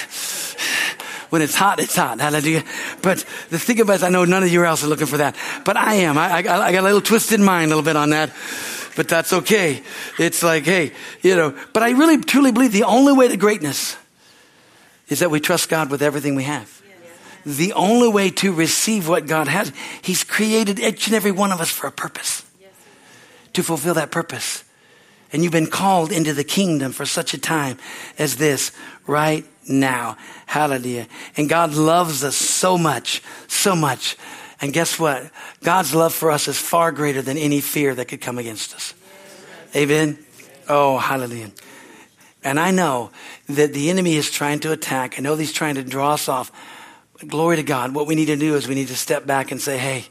When it's hot, it's hot. Hallelujah. But the thing about it, I know none of you else are looking for that, but I am. I, I, I got a little twisted mind a little bit on that, but that's okay. It's like, hey, you know, but I really truly believe the only way to greatness is that we trust God with everything we have. The only way to receive what God has, He's created each and every one of us for a purpose. To fulfill that purpose. And you've been called into the kingdom for such a time as this right now. Hallelujah. And God loves us so much, so much. And guess what? God's love for us is far greater than any fear that could come against us. Amen. Oh, hallelujah. And I know that the enemy is trying to attack. I know he's trying to draw us off. Glory to God. What we need to do is we need to step back and say, hey,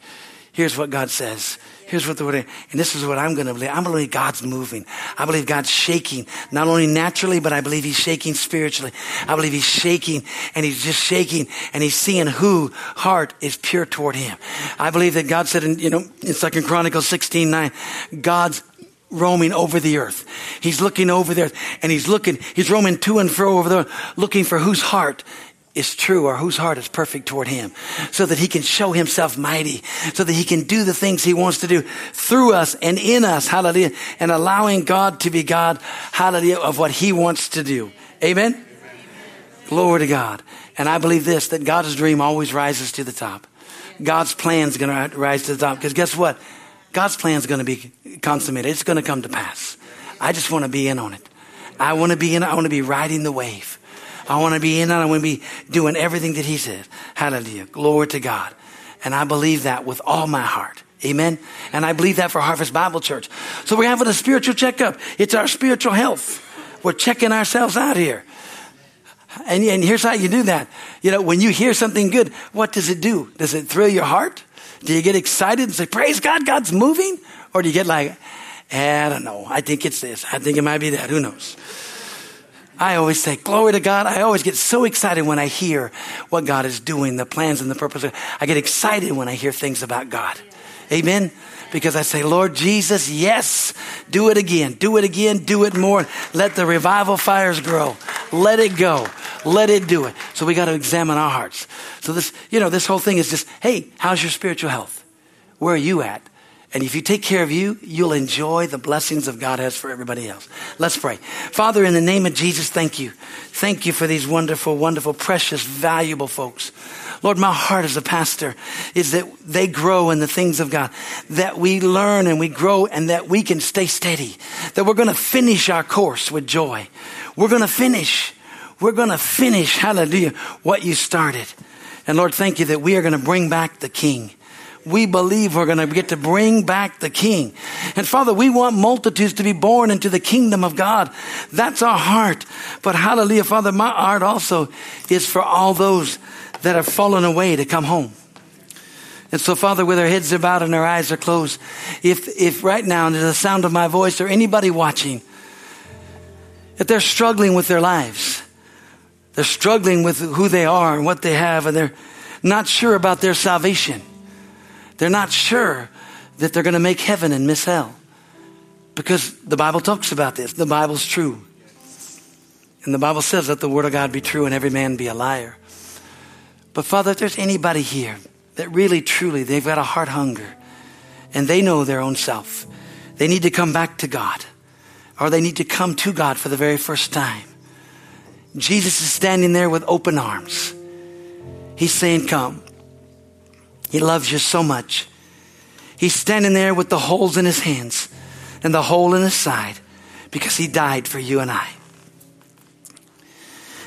here's what God says. Here's what the word, and this is what I'm going to believe. I believe God's moving. I believe God's shaking, not only naturally, but I believe He's shaking spiritually. I believe He's shaking and He's just shaking and He's seeing who heart is pure toward Him. I believe that God said in, you know, in Second Chronicles 16, 9, God's roaming over the earth. He's looking over there and he's looking, he's roaming to and fro over there, looking for whose heart is true or whose heart is perfect toward him so that he can show himself mighty so that he can do the things he wants to do through us and in us hallelujah and allowing god to be god hallelujah of what he wants to do. Amen, amen. glory to god. And i believe this that god's dream always rises to the top. God's plan is going to rise to the top because guess what? God's plan is going to be consummated. It's going to come to pass. I just want to be in on it. I want to be in i want to be riding the wave I want to be in it. I want to be doing everything that He says. Hallelujah. Glory to God. And I believe that with all my heart. Amen. And I believe that for Harvest Bible Church. So we're having a spiritual checkup. It's our spiritual health. We're checking ourselves out here. And, and here's how you do that. You know, when you hear something good, what does it do? Does it thrill your heart? Do you get excited and say, praise God, God's moving? Or do you get like, eh, I don't know. I think it's this. I think it might be that. Who knows? I always say, glory to God. I always get so excited when I hear what God is doing, the plans and the purpose. I get excited when I hear things about God. Amen. Because I say, Lord Jesus, yes, do it again, do it again, do it more. Let the revival fires grow. Let it go. Let it do it. So we got to examine our hearts. So this, you know, this whole thing is just, hey, how's your spiritual health? Where are you at? And if you take care of you, you'll enjoy the blessings of God has for everybody else. Let's pray. Father, in the name of Jesus, thank you. Thank you for these wonderful, wonderful, precious, valuable folks. Lord, my heart as a pastor is that they grow in the things of God, that we learn and we grow and that we can stay steady, that we're going to finish our course with joy. We're going to finish. We're going to finish, hallelujah, what you started. And Lord, thank you that we are going to bring back the King we believe we're going to get to bring back the king. And Father, we want multitudes to be born into the kingdom of God. That's our heart. But hallelujah, Father, my heart also is for all those that have fallen away to come home. And so, Father, with our heads about and our eyes are closed, if, if right now, under the sound of my voice or anybody watching, if they're struggling with their lives, they're struggling with who they are and what they have, and they're not sure about their salvation. They're not sure that they're going to make heaven and miss hell. Because the Bible talks about this. The Bible's true. And the Bible says that the Word of God be true and every man be a liar. But Father, if there's anybody here that really, truly, they've got a heart hunger and they know their own self, they need to come back to God or they need to come to God for the very first time. Jesus is standing there with open arms. He's saying, Come. He loves you so much. He's standing there with the holes in his hands and the hole in his side because he died for you and I.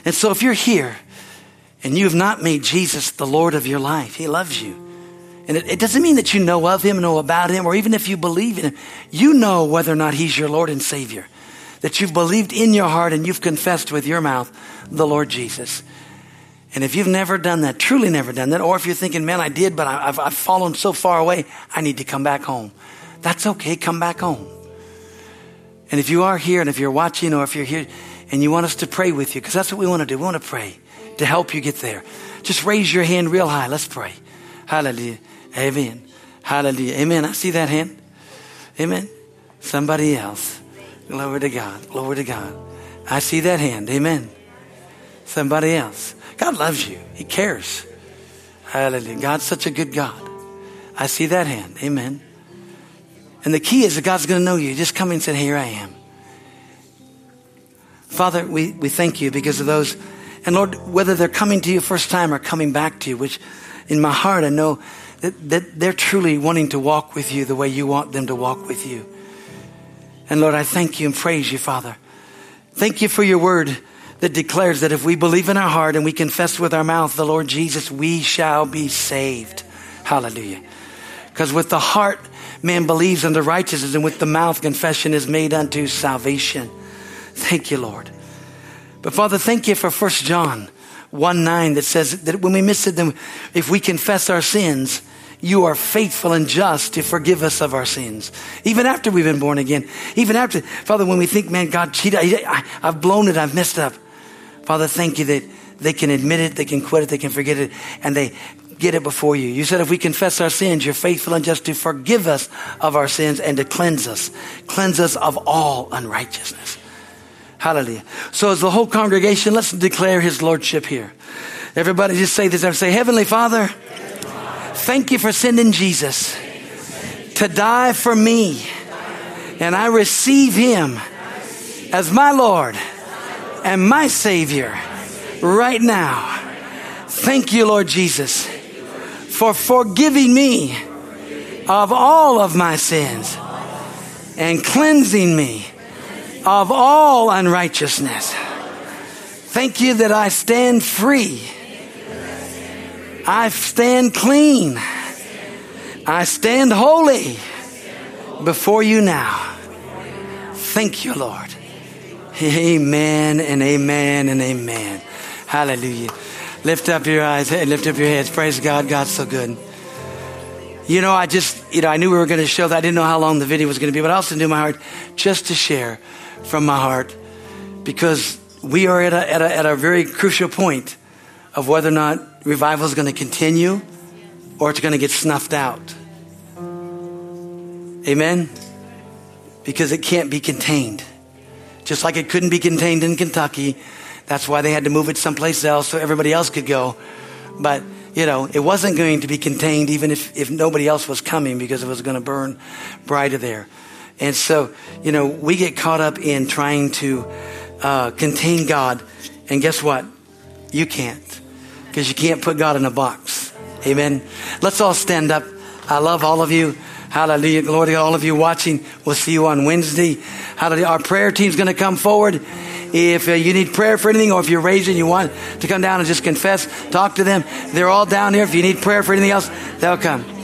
And so if you're here and you have not made Jesus the Lord of your life, he loves you. And it, it, doesn't mean that you know of him, know about him, or even if you believe in him, you know whether or not he's your Lord and Savior. That you've believed in your heart and you've confessed with your mouth the Lord Jesus. And if you've never done that, truly never done that, or if you're thinking, man, I did, but I've, I've fallen so far away, I need to come back home. That's okay. Come back home. And if you are here and if you're watching or if you're here and you want us to pray with you, because that's what we want to do. We want to pray to help you get there. Just raise your hand real high. Let's pray. Hallelujah. Amen. Hallelujah. Amen. I see that hand. Amen. Somebody else. Glory to God. Glory to God. I see that hand. Amen. Somebody else. God loves you. He cares. Hallelujah. God's such a good God. I see that hand. Amen. And the key is that God's going to know you. Just come and say, Here I am. Father, we, we thank you because of those. And Lord, whether they're coming to you first time or coming back to you, which in my heart I know that, that they're truly wanting to walk with you the way you want them to walk with you. And Lord, I thank you and praise you, Father. Thank you for your word that declares that if we believe in our heart and we confess with our mouth the Lord Jesus, we shall be saved. Hallelujah. Because with the heart, man believes unto righteousness, and with the mouth, confession is made unto salvation. Thank you, Lord. But Father, thank you for First John 1 9 that says that when we miss it, then if we confess our sins, you are faithful and just to forgive us of our sins. Even after we've been born again. Even after, Father, when we think, man, God cheated, I, have blown it, I've messed up. Father, thank you that they can admit it, they can quit it, they can forget it, and they get it before you. You said if we confess our sins, you're faithful and just to forgive us of our sins and to cleanse us. Cleanse us of all unrighteousness. Hallelujah. So as the whole congregation, let's declare his lordship here. Everybody just say this. I say, Heavenly Father, thank you for sending Jesus to die for me. And I receive him as my Lord and my Savior right now. Thank you, Lord Jesus, for forgiving me of all of my sins and cleansing me of all unrighteousness. Thank you that I stand free. I stand clean. I stand holy before you now. Thank you, Lord. Amen and amen and amen. Hallelujah. Lift up your eyes, lift up your heads. Praise God. God's so good. You know, I just, you know, I knew we were going to show that. I didn't know how long the video was going to be, but I also knew my heart just to share from my heart because we are at a, at a, at a very crucial point of whether or not revival is going to continue or it's going to get snuffed out. Amen? Because it can't be contained. Just like it couldn't be contained in Kentucky. That's why they had to move it someplace else so everybody else could go. But, you know, it wasn't going to be contained even if, if nobody else was coming because it was going to burn brighter there. And so, you know, we get caught up in trying to uh, contain God. And guess what? You can't. Because you can't put God in a box. Amen. Let's all stand up. I love all of you. Hallelujah. Glory to all of you watching. We'll see you on Wednesday. Hallelujah. Our prayer team's going to come forward. If uh, you need prayer for anything or if you're raising, you want to come down and just confess, talk to them. They're all down here. If you need prayer for anything else, they'll come.